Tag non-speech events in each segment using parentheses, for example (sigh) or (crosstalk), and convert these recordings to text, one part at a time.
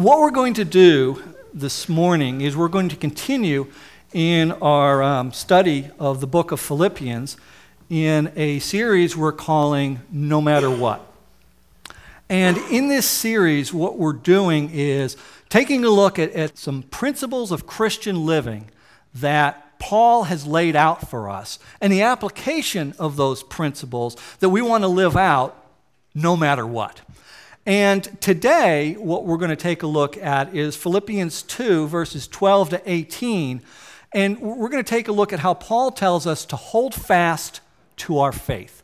what we're going to do this morning is we're going to continue in our um, study of the book of Philippians in a series we're calling No Matter What. And in this series, what we're doing is taking a look at, at some principles of Christian living that Paul has laid out for us and the application of those principles that we want to live out no matter what. And today, what we're going to take a look at is Philippians 2, verses 12 to 18. And we're going to take a look at how Paul tells us to hold fast to our faith.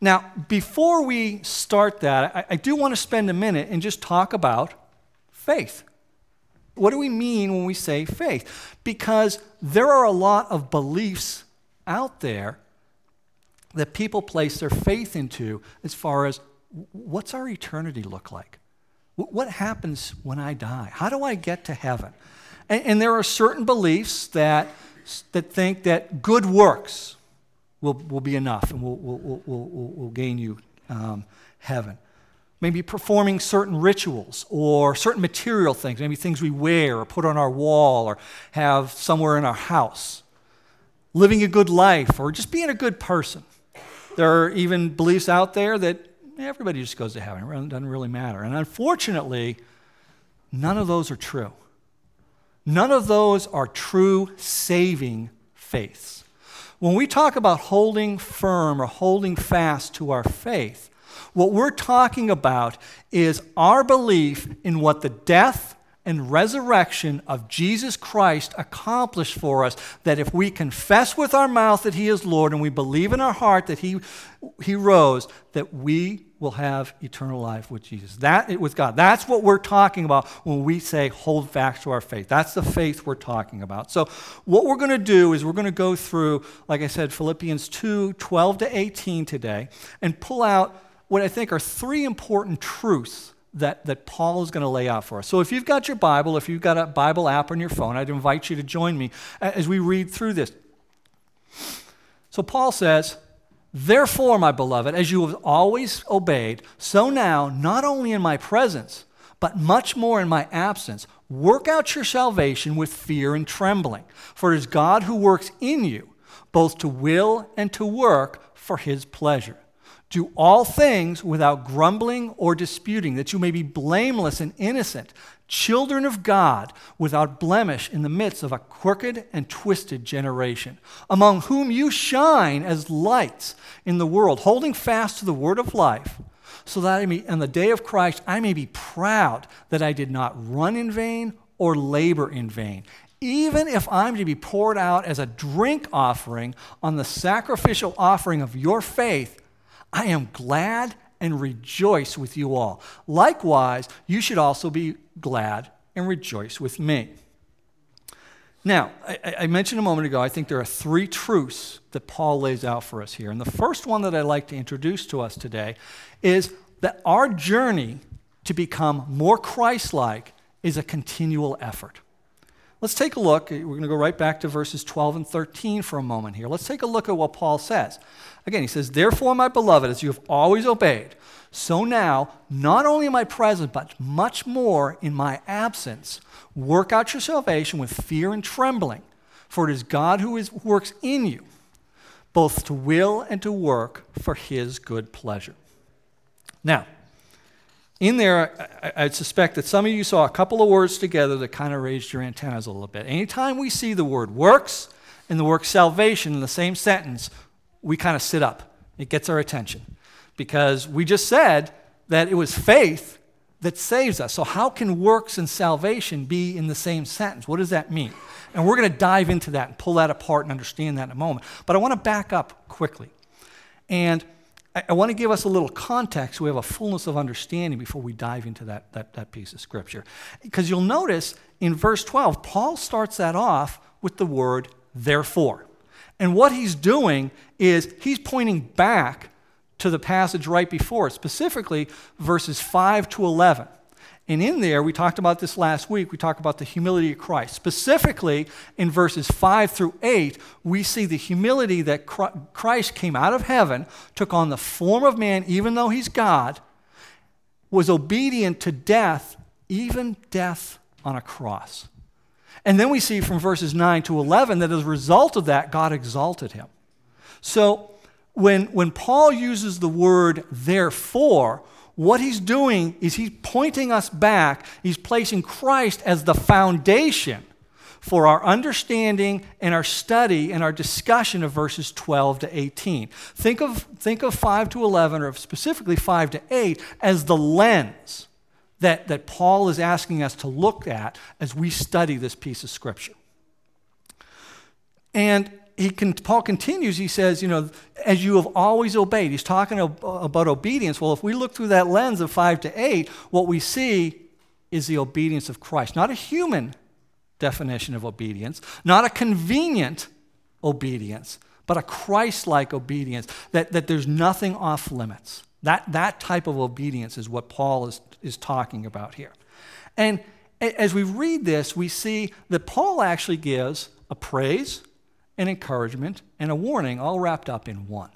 Now, before we start that, I, I do want to spend a minute and just talk about faith. What do we mean when we say faith? Because there are a lot of beliefs out there that people place their faith into as far as what's our eternity look like? What happens when I die? How do I get to heaven? And, and there are certain beliefs that, that think that good works will, will be enough and will, will, will, will, will gain you um, heaven. Maybe performing certain rituals or certain material things, maybe things we wear or put on our wall or have somewhere in our house. Living a good life or just being a good person. There are even beliefs out there that everybody just goes to heaven. It doesn't really matter. And unfortunately, none of those are true. None of those are true saving faiths. When we talk about holding firm or holding fast to our faith, what we're talking about is our belief in what the death and resurrection of Jesus Christ accomplished for us that if we confess with our mouth that he is Lord and we believe in our heart that he, he rose, that we will have eternal life with Jesus. That with God. That's what we're talking about when we say hold fast to our faith. That's the faith we're talking about. So what we're going to do is we're going to go through, like I said, Philippians 2, 12 to 18 today, and pull out what I think are three important truths that, that Paul is going to lay out for us. So if you've got your Bible, if you've got a Bible app on your phone, I'd invite you to join me as we read through this. So Paul says, Therefore, my beloved, as you have always obeyed, so now, not only in my presence, but much more in my absence, work out your salvation with fear and trembling. For it is God who works in you, both to will and to work for his pleasure. Do all things without grumbling or disputing, that you may be blameless and innocent, children of God, without blemish in the midst of a crooked and twisted generation, among whom you shine as lights in the world, holding fast to the word of life, so that I may, on the day of Christ I may be proud that I did not run in vain or labor in vain. Even if I'm to be poured out as a drink offering on the sacrificial offering of your faith, I am glad and rejoice with you all. Likewise, you should also be glad and rejoice with me. Now, I, I, mentioned a moment ago, I think there are three truths that Paul lays out for us here. And the first one that I'd like to introduce to us today is that our journey to become more Christ like is a continual effort. Let's take a look. We're going to go right back to verses 12 and 13 for a moment here. Let's take a look at what Paul says. Again, he says, Therefore, my beloved, as you have always obeyed, so now, not only in my presence, but much more in my absence, work out your salvation with fear and trembling, for it is God who is, works in you, both to will and to work for his good pleasure. Now, in there, I, I, suspect that some of you saw a couple of words together that kind of raised your antennas a little bit. Anytime we see the word works and the word salvation in the same sentence, we kind of sit up. It gets our attention because we just said that it was faith that saves us. So, how can works and salvation be in the same sentence? What does that mean? And we're going to dive into that and pull that apart and understand that in a moment. But I want to back up quickly. And I, want to give us a little context so we have a fullness of understanding before we dive into that, that, that piece of scripture. Because you'll notice in verse 12, Paul starts that off with the word therefore. And what he's doing is he's pointing back to the passage right before, specifically verses 5 to 11. And in there, we talked about this last week, we talked about the humility of Christ. Specifically, in verses 5 through 8, we see the humility that Christ came out of heaven, took on the form of man, even though he's God, was obedient to death even death on a cross. And then we see from verses 9 to 11 that as a result of that, God exalted him. So when, when Paul uses the word therefore, what he's doing is he's pointing us back, he's placing Christ as the foundation for our understanding and our study and our discussion of verses 12 to 18. Think of, think of 5 to 11, or specifically 5 to 8, as the lens that, that Paul is asking us to look at as we study this piece of Scripture. And he can, Paul continues, he says, you know, as you have always obeyed. He's talking about obedience. Well, if we look through that lens of 5 to 8, what we see is the obedience of Christ, not a human definition of obedience, not a convenient obedience, but a Christ like obedience, that, that there's nothing off limits. That, that type of obedience is what Paul is, is talking about here. And as we read this, we see that Paul actually gives a praise, an encouragement, and a warning all wrapped up in one.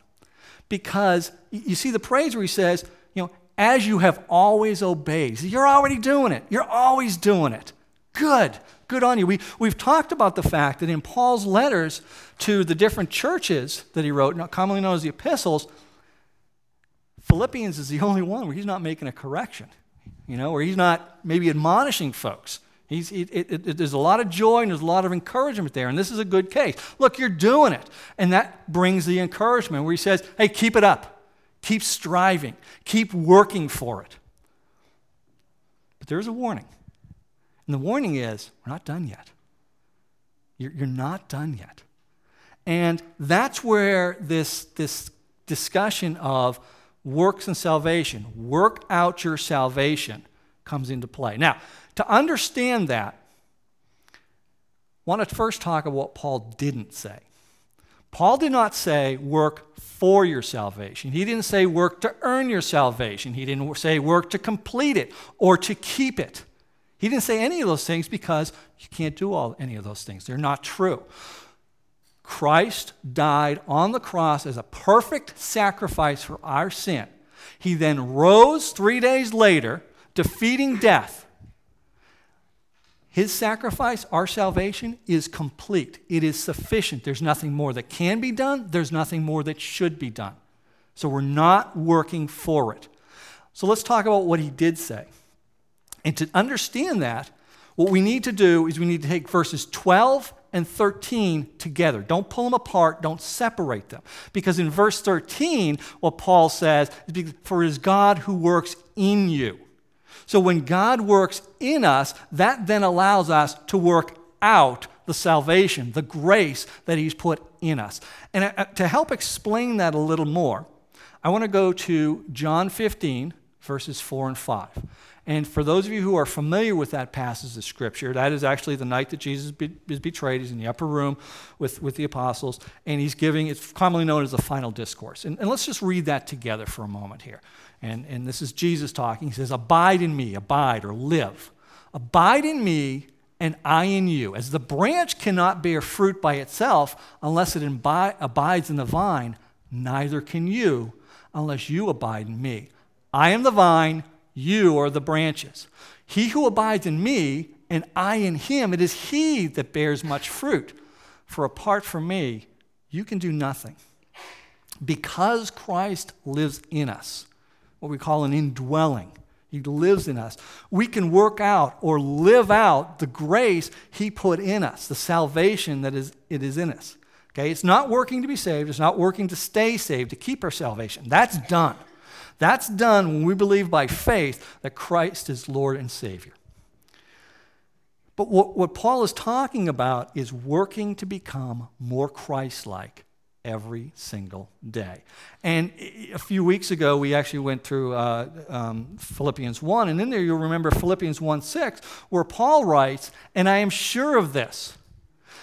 Because you see the praise where he says, you know, as you have always obeyed. You're already doing it. You're always doing it. Good. Good on you. We, we've talked about the fact that in Paul's letters to the different churches that he wrote, commonly known as the epistles, Philippians is the (laughs) only one where he's not making a correction, you know, where he's not maybe admonishing folks. He's, it, it, there's a lot of joy and there's a lot of encouragement there, and this is a good case. Look, you're doing it. And that brings the encouragement where he says, hey, keep it up, keep striving, keep working for it. But there's a warning. And the warning is we're not done yet. You're, you're not done yet. And that's where this, this discussion of works and salvation, work out your salvation, comes into play. Now, to understand that, I want to first talk about what Paul didn't say. Paul did not say work for your salvation. He didn't say work to earn your salvation. He didn't say work to complete it or to keep it. He didn't say any of those things because you can't do all any of those things. They're not true. Christ died on the cross as a perfect sacrifice for our sin. He then rose 3 days later, defeating death. His sacrifice, our salvation, is complete. It is sufficient. There's nothing more that can be done, there's nothing more that should be done. So we're not working for it. So let's talk about what he did say. And to understand that, what we need to do is we need to take verses 12 and 13 together. Don't pull them apart, don't separate them. Because in verse 13, what Paul says is, For it is God who works in you. So when God works in us, that then allows us to work out the salvation, the grace that He's put in us. And uh, to help explain that a little more, I want to go to John 15, verses 4 and 5. And for those of you who are familiar with that passage of Scripture, that is actually the night that Jesus is betrayed. He's in the upper room with, with the apostles, and he's giving, it's commonly known as the final discourse. And, and let's just read that together for a moment here. And, and this is Jesus talking. He says, Abide in me, abide or live. Abide in me, and I in you. As the branch cannot bear fruit by itself unless it imbi- abides in the vine, neither can you unless you abide in me. I am the vine you are the branches. He who abides in me, and I in him, it is he that bears much fruit. For apart from me, you can do nothing. Because Christ lives in us, what we call an indwelling, he lives in us. We can work out or live out the grace he put in us, the salvation that is it is in us. Okay? It's not working to be saved, it's not working to stay saved, to keep our salvation. That's done. That's done when we believe by faith that Christ is Lord and Savior. But what, what Paul is talking about is working to become more Christ like every single day. And a few weeks ago, we actually went through uh, um, Philippians 1, and in there you'll remember Philippians 1 6, where Paul writes, And I am sure of this,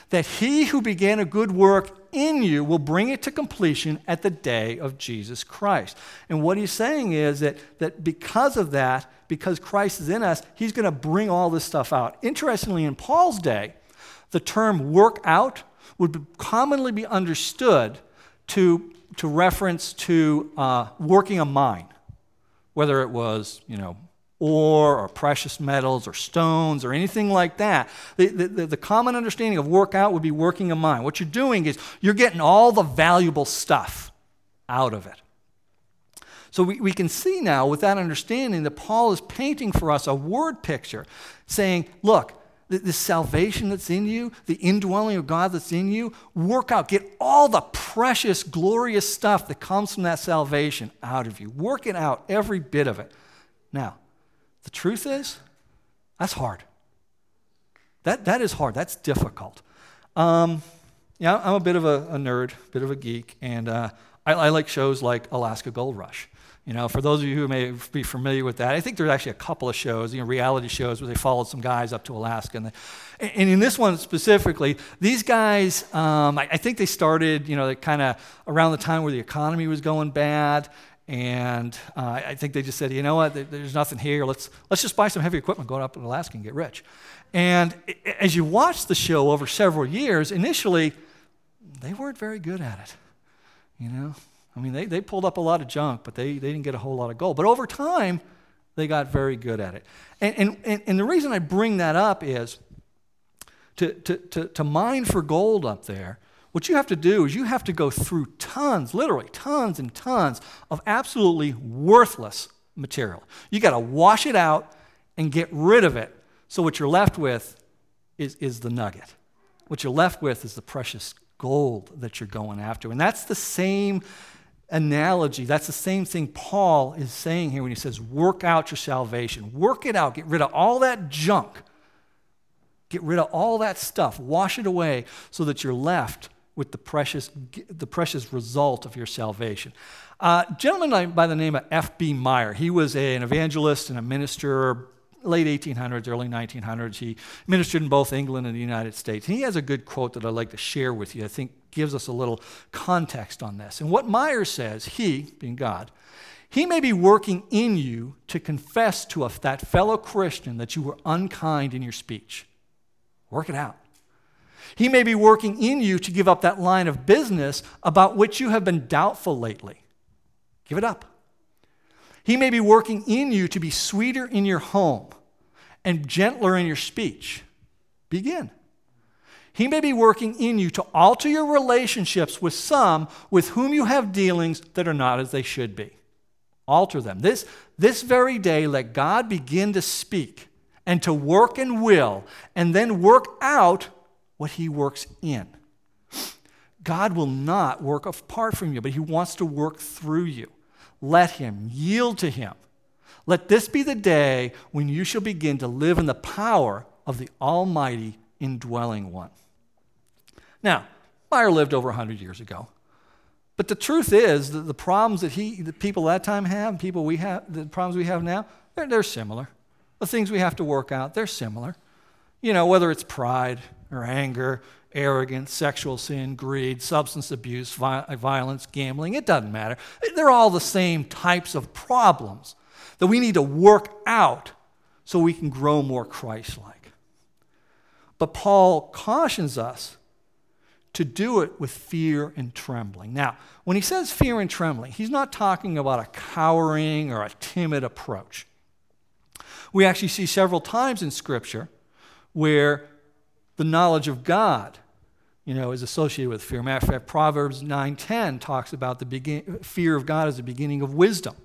that he who began a good work in you will bring it to completion at the day of Jesus Christ. And what he's saying is that, that because of that, because Christ is in us, he's going to bring all this stuff out. Interestingly, in Paul's day, the term work out would commonly be understood to, to reference to uh, working a mine, whether it was, you know, ore or precious metals or stones or anything like that. The, the, the, common understanding of work out would be working a mine. What you're doing is you're getting all the valuable stuff out of it. So we, we can see now with that understanding that Paul is painting for us a word picture saying, look, the salvation that's in you, the indwelling of God that's in you, work out. Get all the precious, glorious stuff that comes from that salvation out of you. Work it out, every bit of it. Now, the truth is, that's hard. That, that is hard. That's difficult. Um, yeah, I'm a bit of a, a nerd, a bit of a geek, and uh, I, I like shows like Alaska Gold Rush. You know, for those of you who may be familiar with that, I think there's actually a couple of shows, you know, reality shows where they followed some guys up to Alaska. And, they, and in this one specifically, these guys, um, I, I, think they started, you know, kind of around the time where the economy was going bad. And uh, I think they just said, you know what, there's nothing here. Let's, let's just buy some heavy equipment, go up in Alaska and get rich. And as you watch the show over several years, initially, they weren't very good at it. You know, I mean, they, they pulled up a lot of junk, but they, they didn't get a whole lot of gold. But over time, they got very good at it. And, and, and the reason I bring that up is to, to, to, to mine for gold up there, what you have to do is you have to go through tons, literally tons and tons of absolutely worthless material. You got to wash it out and get rid of it. So what you're left with is, is the nugget. What you're left with is the precious gold that you're going after. And that's the same analogy. That's the same thing Paul is saying here when he says, work out your salvation. Work it out. Get rid of all that junk. Get rid of all that stuff. Wash it away so that you're left with the precious, the precious result of your salvation. Uh, a gentleman by the name of F.B. Meyer, he was a, an evangelist and a minister late 1800s, early 1900s. He ministered in both England and the United States. And he has a good quote that I'd like to share with you. I think gives us a little context on this. And what Meyer says, he, being God, he may be working in you to confess to a, that fellow Christian that you were unkind in your speech. Work it out. He may be working in you to give up that line of business about which you have been doubtful lately. Give it up. He may be working in you to be sweeter in your home and gentler in your speech. Begin. He may be working in you to alter your relationships with some with whom you have dealings that are not as they should be. Alter them. This, this very day, let God begin to speak and to work and will, and then work out what He works in. God will not work apart from you, but He wants to work through you. Let him, yield to him. Let this be the day when you shall begin to live in the power of the Almighty indwelling one. Now, Meyer lived over 100 years ago. But the truth is that the problems that he, the people at that time have, people we have, the problems we have now, they're, they're similar. The things we have to work out, they're similar. You know, whether it's pride or anger arrogance, sexual sin, greed, substance abuse, violence, gambling, it doesn't matter. They're all the same types of problems that we need to work out so we can grow more Christ like. But Paul cautions us to do it with fear and trembling. Now, when he says fear and trembling, he's not talking about a cowering or a timid approach. We actually see several times in Scripture where the knowledge of God, you know, is associated with fear. Matter of fact, Proverbs 9:10 talks about the begin- fear of God as the beginning of wisdom.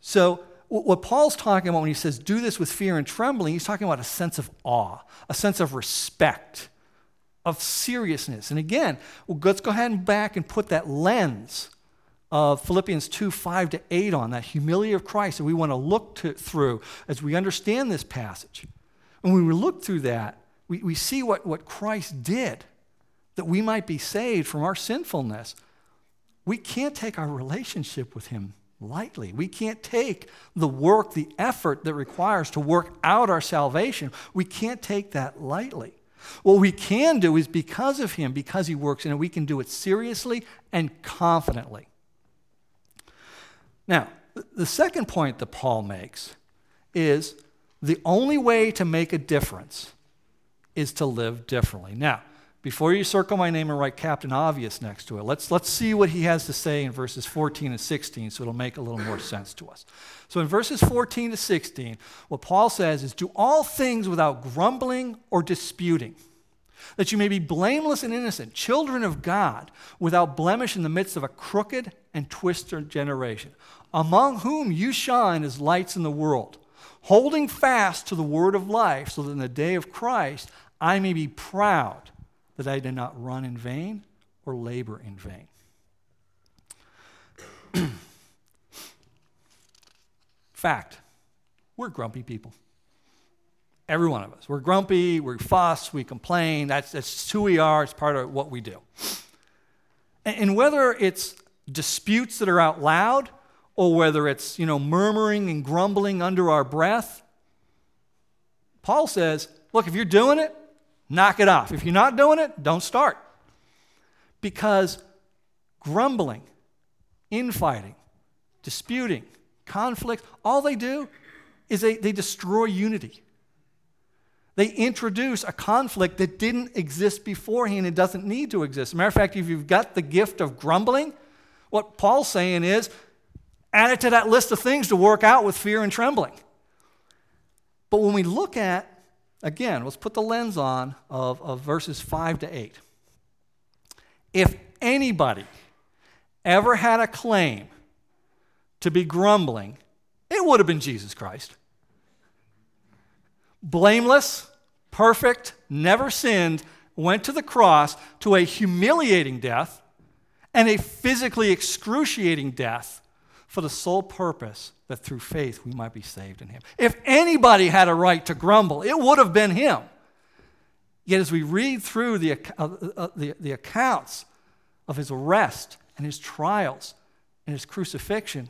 So what Paul's talking about when he says do this with fear and trembling, he's talking about a sense of awe, a sense of respect, of seriousness. And again, well, let's go ahead and back and put that lens of Philippians 2 5 to 8 on, that humility of Christ that we want to look to, through as we understand this passage. And when we look through that, we, we see what, what Christ did that we might be saved from our sinfulness. We can't take our relationship with Him lightly. We can't take the work, the effort that requires to work out our salvation. We can't take that lightly. What we can do is because of Him, because He works in it, we can do it seriously and confidently. Now, the second point that Paul makes is the only way to make a difference is to live differently. Now, before you circle my name and write Captain Obvious next to it, let's, let's see what he has to say in verses 14 and 16 so it'll make a little more sense to us. So, in verses 14 to 16, what Paul says is do all things without grumbling or disputing, that you may be blameless and innocent, children of God, without blemish in the midst of a crooked and twisted generation, among whom you shine as lights in the world, holding fast to the word of life, so that in the day of Christ I may be proud that I did not run in vain or labor in vain. (clears throat) Fact, we're grumpy people. Every one of us. We're grumpy, we fuss, we complain. That's, that's who we are, it's part of what we do. And, and whether it's disputes that are out loud or whether it's, you know, murmuring and grumbling under our breath, Paul says, look, if you're doing it, knock it off. If you're not doing it, don't start. Because grumbling, infighting, disputing, conflict, all they do is they, they destroy unity. They introduce a conflict that didn't exist beforehand and doesn't need to exist. Matter of fact, if you've got the gift of grumbling, what Paul's saying is add it to that list of things to work out with fear and trembling. But when we look at Again, let's put the lens on of, of verses 5 to 8. If anybody ever had a claim to be grumbling, it would have been Jesus Christ. Blameless, perfect, never sinned, went to the cross to a humiliating death and a physically excruciating death for the sole purpose that through faith we might be saved in him. If anybody had a right to grumble, it would have been him. Yet as we read through the, uh, uh, the, the accounts of his arrest and his trials and his crucifixion,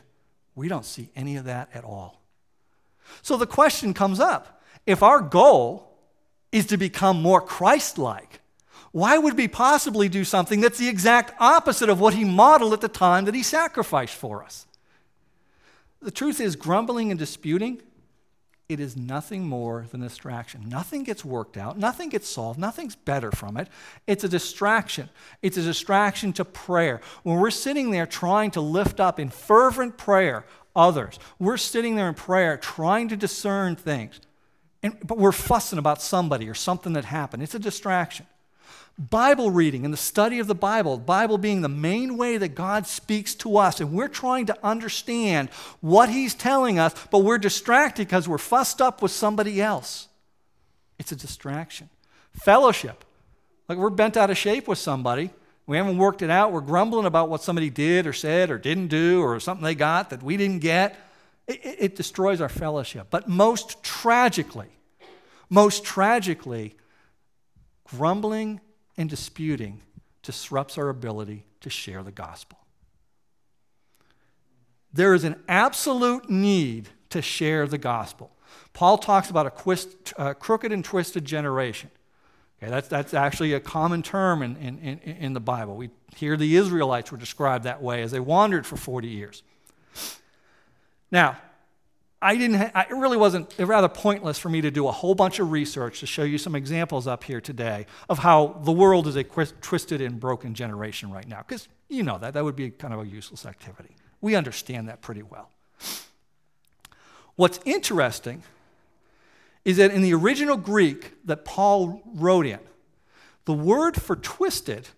we don't see any of that at all. So the question comes up if our goal is to become more Christ like, why would we possibly do something that's the exact opposite of what he modeled at the time that he sacrificed for us? The truth is, grumbling and disputing, it is nothing more than a distraction. Nothing gets worked out, nothing gets solved, nothing's better from it. It's a distraction. It's a distraction to prayer. When we're sitting there trying to lift up in fervent prayer others, we're sitting there in prayer trying to discern things, and, but we're fussing about somebody or something that happened. It's a distraction. Bible reading and the study of the Bible, Bible being the main way that God speaks to us, and we're trying to understand what He's telling us, but we're distracted because we're fussed up with somebody else. It's a distraction. Fellowship. Like we're bent out of shape with somebody. We haven't worked it out. We're grumbling about what somebody did or said or didn't do or something they got that we didn't get. It, it destroys our fellowship. But most tragically, most tragically, grumbling and disputing disrupts our ability to share the gospel. There is an absolute need to share the gospel. Paul talks about a quist, uh, crooked and twisted generation. Okay, that's, that's actually a common term in, in, in, in the Bible. We hear the Israelites were described that way as they wandered for 40 years. Now, I didn't, ha- it really wasn't, rather pointless for me to do a whole bunch of research to show you some examples up here today of how the world is a twisted and broken generation right now. Because you know that, that would be kind of a useless activity. We understand that pretty well. What's interesting is that in the original Greek that Paul wrote in, the word for twisted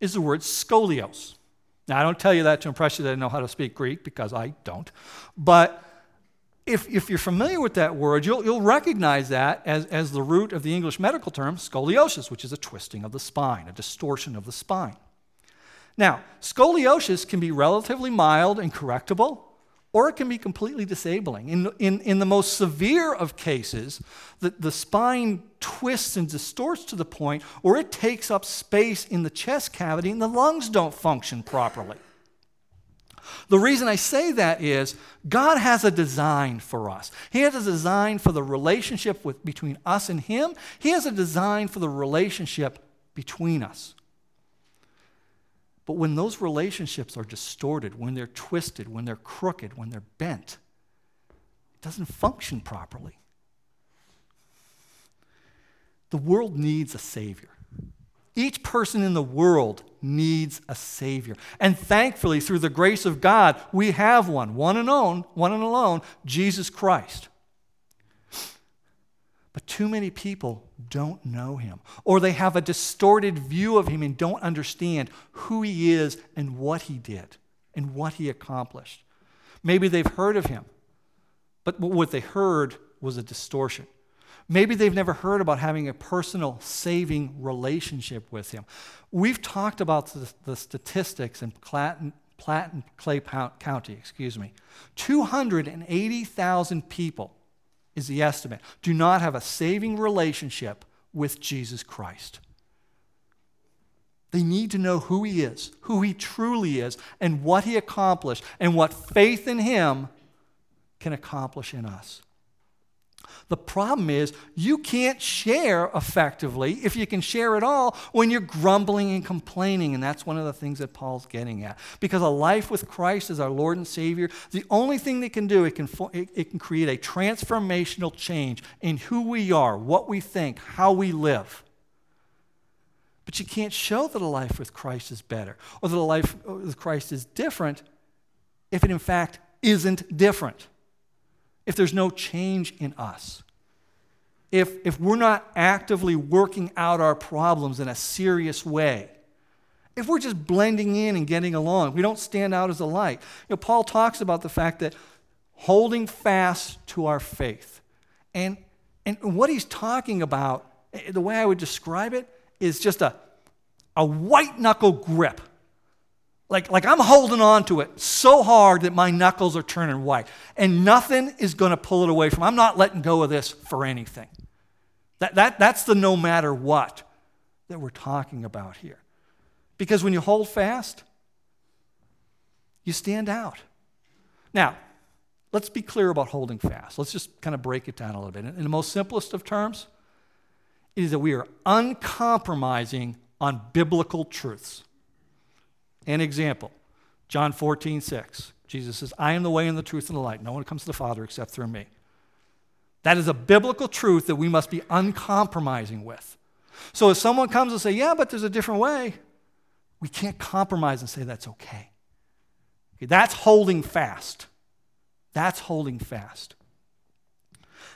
is the word scolios. Now, I don't tell you that to impress you that I know how to speak Greek because I don't. But if, if you're familiar with that word, you'll, you'll recognize that as, as the root of the English medical term scoliosis, which is a twisting of the spine, a distortion of the spine. Now, scoliosis can be relatively mild and correctable, or it can be completely disabling. In, in, in the most severe of cases, the, the spine twists and distorts to the point where it takes up space in the chest cavity and the lungs don't function properly. The reason I say that is God has a design for us. He has a design for the relationship with, between us and Him, He has a design for the relationship between us. But when those relationships are distorted, when they're twisted, when they're crooked, when they're bent, it doesn't function properly. The world needs a Savior. Each person in the world needs a Savior. And thankfully, through the grace of God, we have one, one and alone, one and alone, Jesus Christ. But too many people don't know him, or they have a distorted view of him and don't understand who he is and what he did and what he accomplished. Maybe they've heard of him, but what they heard was a distortion. Maybe they've never heard about having a personal saving relationship with him. We've talked about the, the statistics in Platte, Clay County, excuse me. 280,000 people is the estimate, do not have a saving relationship with Jesus Christ. They need to know who He is, who He truly is, and what He accomplished, and what faith in Him can accomplish in us. The problem is, you can't share effectively, if you can share at all, when you're grumbling and complaining. And that's one of the things that Paul's getting at. Because a life with Christ as our Lord and Savior, the only thing that can do, it can, it, it can create a transformational change in who we are, what we think, how we live. But you can't show that a life with Christ is better or that a life uh, with Christ is different if it, in fact, isn't different if there's no change in us, if, if we're not actively working out our problems in a serious way, if we're just blending in and getting along, we don't stand out as a light. You know, Paul talks about the fact that holding fast to our faith. And, and what he's talking about, eh, the way I would describe it, is just a, a white knuckle grip like, like I'm holding on to it so hard that my knuckles are turning white. And nothing is going to pull it away from. I'm not letting go of this for anything. That, that, that's the no matter what that we're talking about here. Because when you hold fast, you stand out. Now, let's be clear about holding fast. Let's just kind of break it down a little bit. In the most simplest of terms, it is that we are uncompromising on biblical truths. An example John 14, 6. Jesus says, I am the way and the truth and the light. No one comes to the Father except through me. That is a biblical truth that we must be uncompromising with. So if someone comes and say, "Yeah, but there's a different way," we can't compromise and say that's okay. okay that's holding fast. That's holding fast.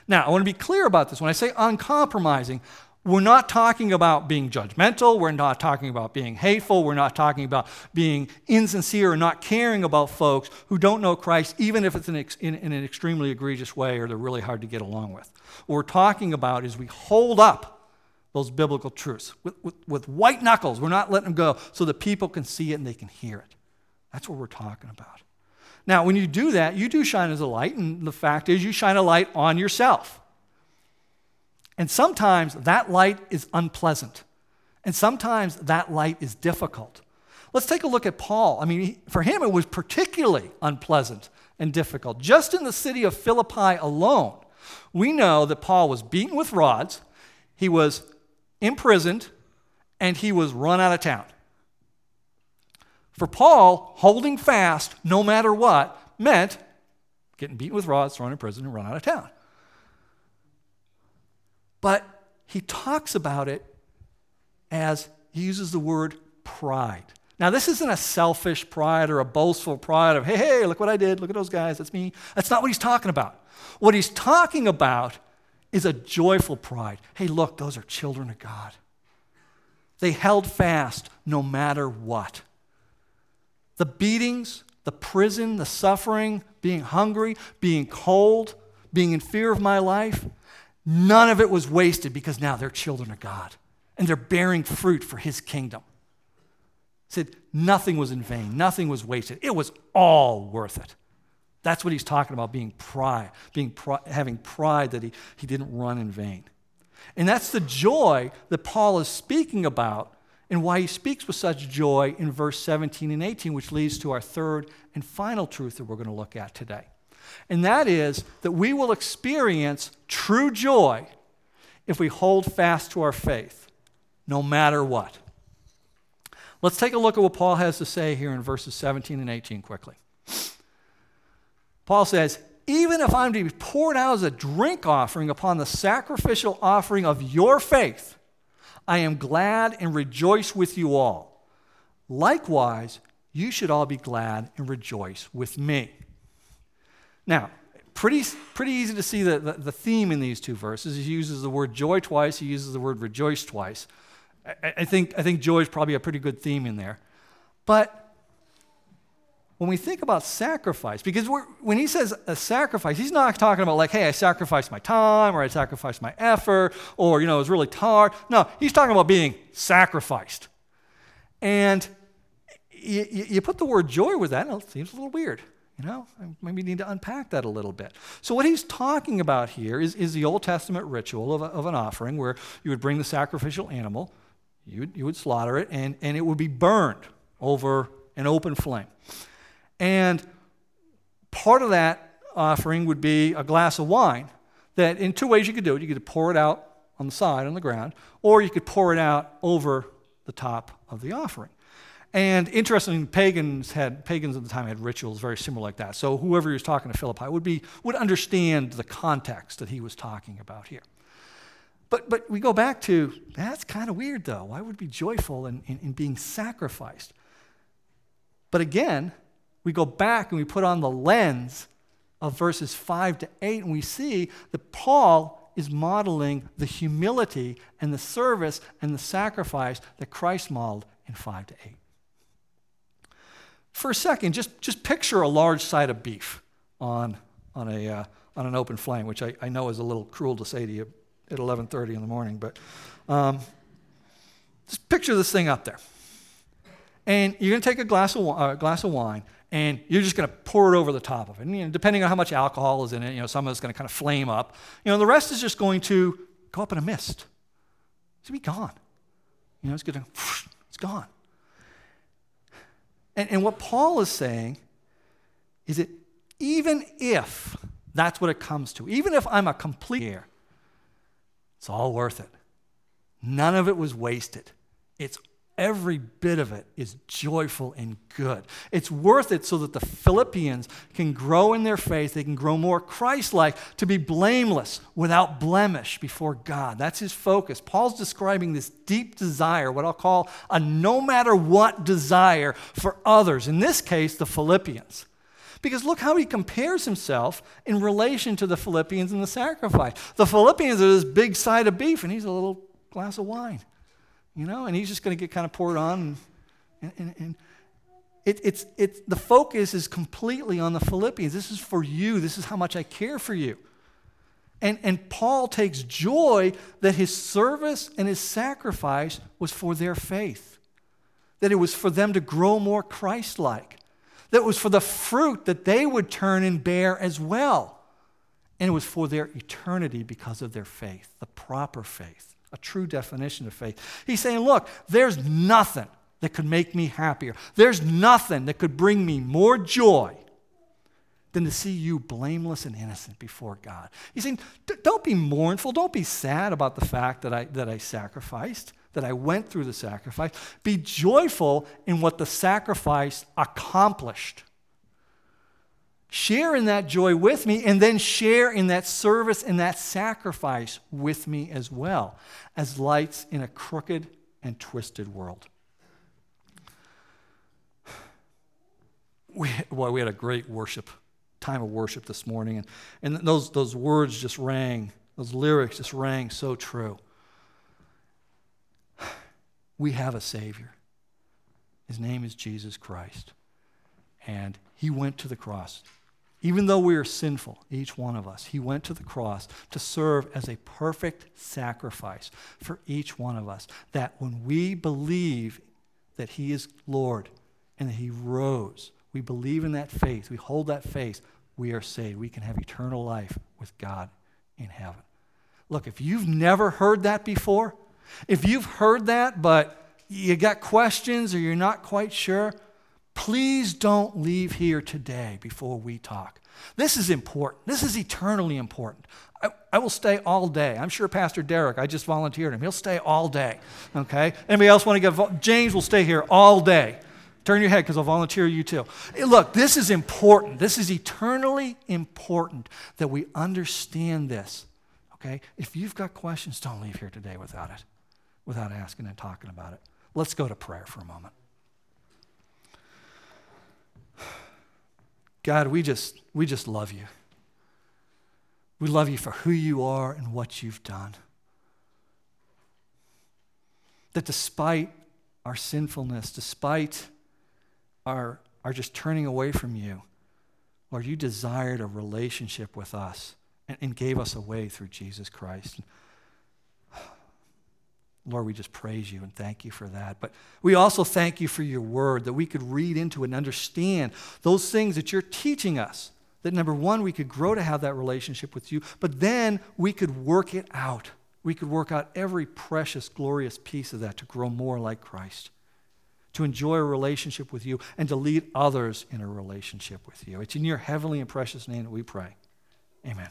Now, I want to be clear about this. When I say uncompromising, we're not talking about being judgmental. We're not talking about being hateful. We're not talking about being insincere or not caring about folks who don't know Christ, even if it's in, in, in an extremely egregious way or they're really hard to get along with. What we're talking about is we hold up those biblical truths with, with, with white knuckles. We're not letting them go so that people can see it and they can hear it. That's what we're talking about. Now, when you do that, you do shine as a light, and the fact is, you shine a light on yourself. And sometimes that light is unpleasant. And sometimes that light is difficult. Let's take a look at Paul. I mean, for him, it was particularly unpleasant and difficult. Just in the city of Philippi alone, we know that Paul was beaten with rods, he was imprisoned, and he was run out of town. For Paul, holding fast no matter what meant getting beaten with rods, thrown in prison, and run out of town. But he talks about it as he uses the word pride. Now, this isn't a selfish pride or a boastful pride of, hey, hey, look what I did, look at those guys, that's me. That's not what he's talking about. What he's talking about is a joyful pride. Hey, look, those are children of God. They held fast no matter what. The beatings, the prison, the suffering, being hungry, being cold, being in fear of my life, None of it was wasted because now they're children of God and they're bearing fruit for his kingdom. He said nothing was in vain, nothing was wasted. It was all worth it. That's what he's talking about being pride, being having pride that he, he didn't run in vain. And that's the joy that Paul is speaking about and why he speaks with such joy in verse 17 and 18, which leads to our third and final truth that we're going to look at today and that is that we will experience true joy if we hold fast to our faith, no matter what. Let's take a look at what Paul has to say here in verses 17 and 18 quickly. Paul says, Even if I'm to be poured out as a drink offering upon the sacrificial offering of your faith, I am glad and rejoice with you all. Likewise, you should all be glad and rejoice with me. Now, pretty, pretty easy to see the, the, the, theme in these two verses. He uses the word joy twice, he uses the word rejoice twice. I, I think, I think joy is probably a pretty good theme in there. But when we think about sacrifice, because when he says a sacrifice, he's not talking about like, hey, I sacrificed my time or I sacrificed my effort or, you know, it was really hard. No, he's talking about being sacrificed. And you, you put the word joy with that, and it seems a little weird. You know, maybe need to unpack that a little bit. So, what he's talking about here is, is the Old Testament ritual of, a, of an offering where you would bring the sacrificial animal, you would, you would slaughter it, and, and it would be burned over an open flame. And part of that offering would be a glass of wine that, in two ways, you could do it. You could pour it out on the side, on the ground, or you could pour it out over the top of the offering. And interestingly, pagans had pagans at the time had rituals very similar like that. So whoever he was talking to Philippi would be would understand the context that he was talking about here. But but we go back to that's kind of weird though. Why would be joyful in, in, in being sacrificed? But again, we go back and we put on the lens of verses 5 to 8, and we see that Paul is modeling the humility and the service and the sacrifice that Christ modeled in 5 to 8. For a second, just, just picture a large side of beef on, on, a, uh, on an open flame, which I, I know is a little cruel to say to you at 11.30 in the morning, but um, just picture this thing up there. And you're going to take a glass of, uh, glass of wine, and you're just going to pour it over the top of it. And you know, depending on how much alcohol is in it, you know, some of it's going to kind of flame up. You know, the rest is just going to go up in a mist. It's going to be gone. You know, it's going to, it's gone. And, and what Paul is saying is that even if that's what it comes to, even if I'm a complete here, it's all worth it. None of it was wasted. It's every bit of it is joyful and good. It's worth it so that the Philippians can grow in their faith, they can grow more Christ like, to be blameless, without blemish before God. That's his focus. Paul's describing this deep desire, what I'll call a no matter what desire for others, in this case, the Philippians. Because look how he compares himself in relation to the Philippians and the sacrifice. The Philippians are this big side of beef, and he's a little glass of wine you know, and he's just going to get kind of poured on. And, and, and it, it's, it's, the focus is completely on the Philippians. This is for you. This is how much I care for you. And, and Paul takes joy that his service and his sacrifice was for their faith, that it was for them to grow more Christ like, that it was for the fruit that they would turn and bear as well. And it was for their eternity because of their faith, the proper faith a true definition of faith. He's saying, look, there's nothing that could make me happier. There's nothing that could bring me more joy than to see you blameless and innocent before God. He's saying, don't be mournful. Don't be sad about the fact that I, that I sacrificed, that I went through the sacrifice. Be joyful in what the sacrifice accomplished. Share in that joy with me, and then share in that service and that sacrifice with me as well, as lights in a crooked and twisted world. We, boy, we had a great worship, time of worship this morning, and, and those, those words just rang, those lyrics just rang so true. We have a Savior. His name is Jesus Christ. And He went to the cross even though we are sinful, each one of us, he went to the cross to serve as a perfect sacrifice for each one of us. That when we believe that he is Lord and that he rose, we believe in that faith, we hold that faith, we are saved. We can have eternal life with God in heaven. Look, if you've never heard that before, if you've heard that but you got questions or you're not quite sure, Please don't leave here today before we talk. This is important. This is eternally important. I, I, will stay all day. I'm sure Pastor Derek, I just volunteered him. He'll stay all day. Okay? Anybody else want to get, James will stay here all day. Turn your head because I'll volunteer you too. Look, this is important. This is eternally important that we understand this. Okay? If you've got questions, don't leave here today without it without asking and talking about it. Let's go to prayer for a moment. God, we just, we just love you. We love you for who you are and what you've done. That despite our sinfulness, despite our, our just turning away from you, Lord, you desired a relationship with us and, and gave us a way through Jesus Christ. Lord, we just praise you and thank you for that. But we also thank you for your word that we could read into and understand those things that you're teaching us. That number one, we could grow to have that relationship with you, but then we could work it out. We could work out every precious, glorious piece of that to grow more like Christ, to enjoy a relationship with you, and to lead others in a relationship with you. It's in your heavenly and precious name that we pray. Amen.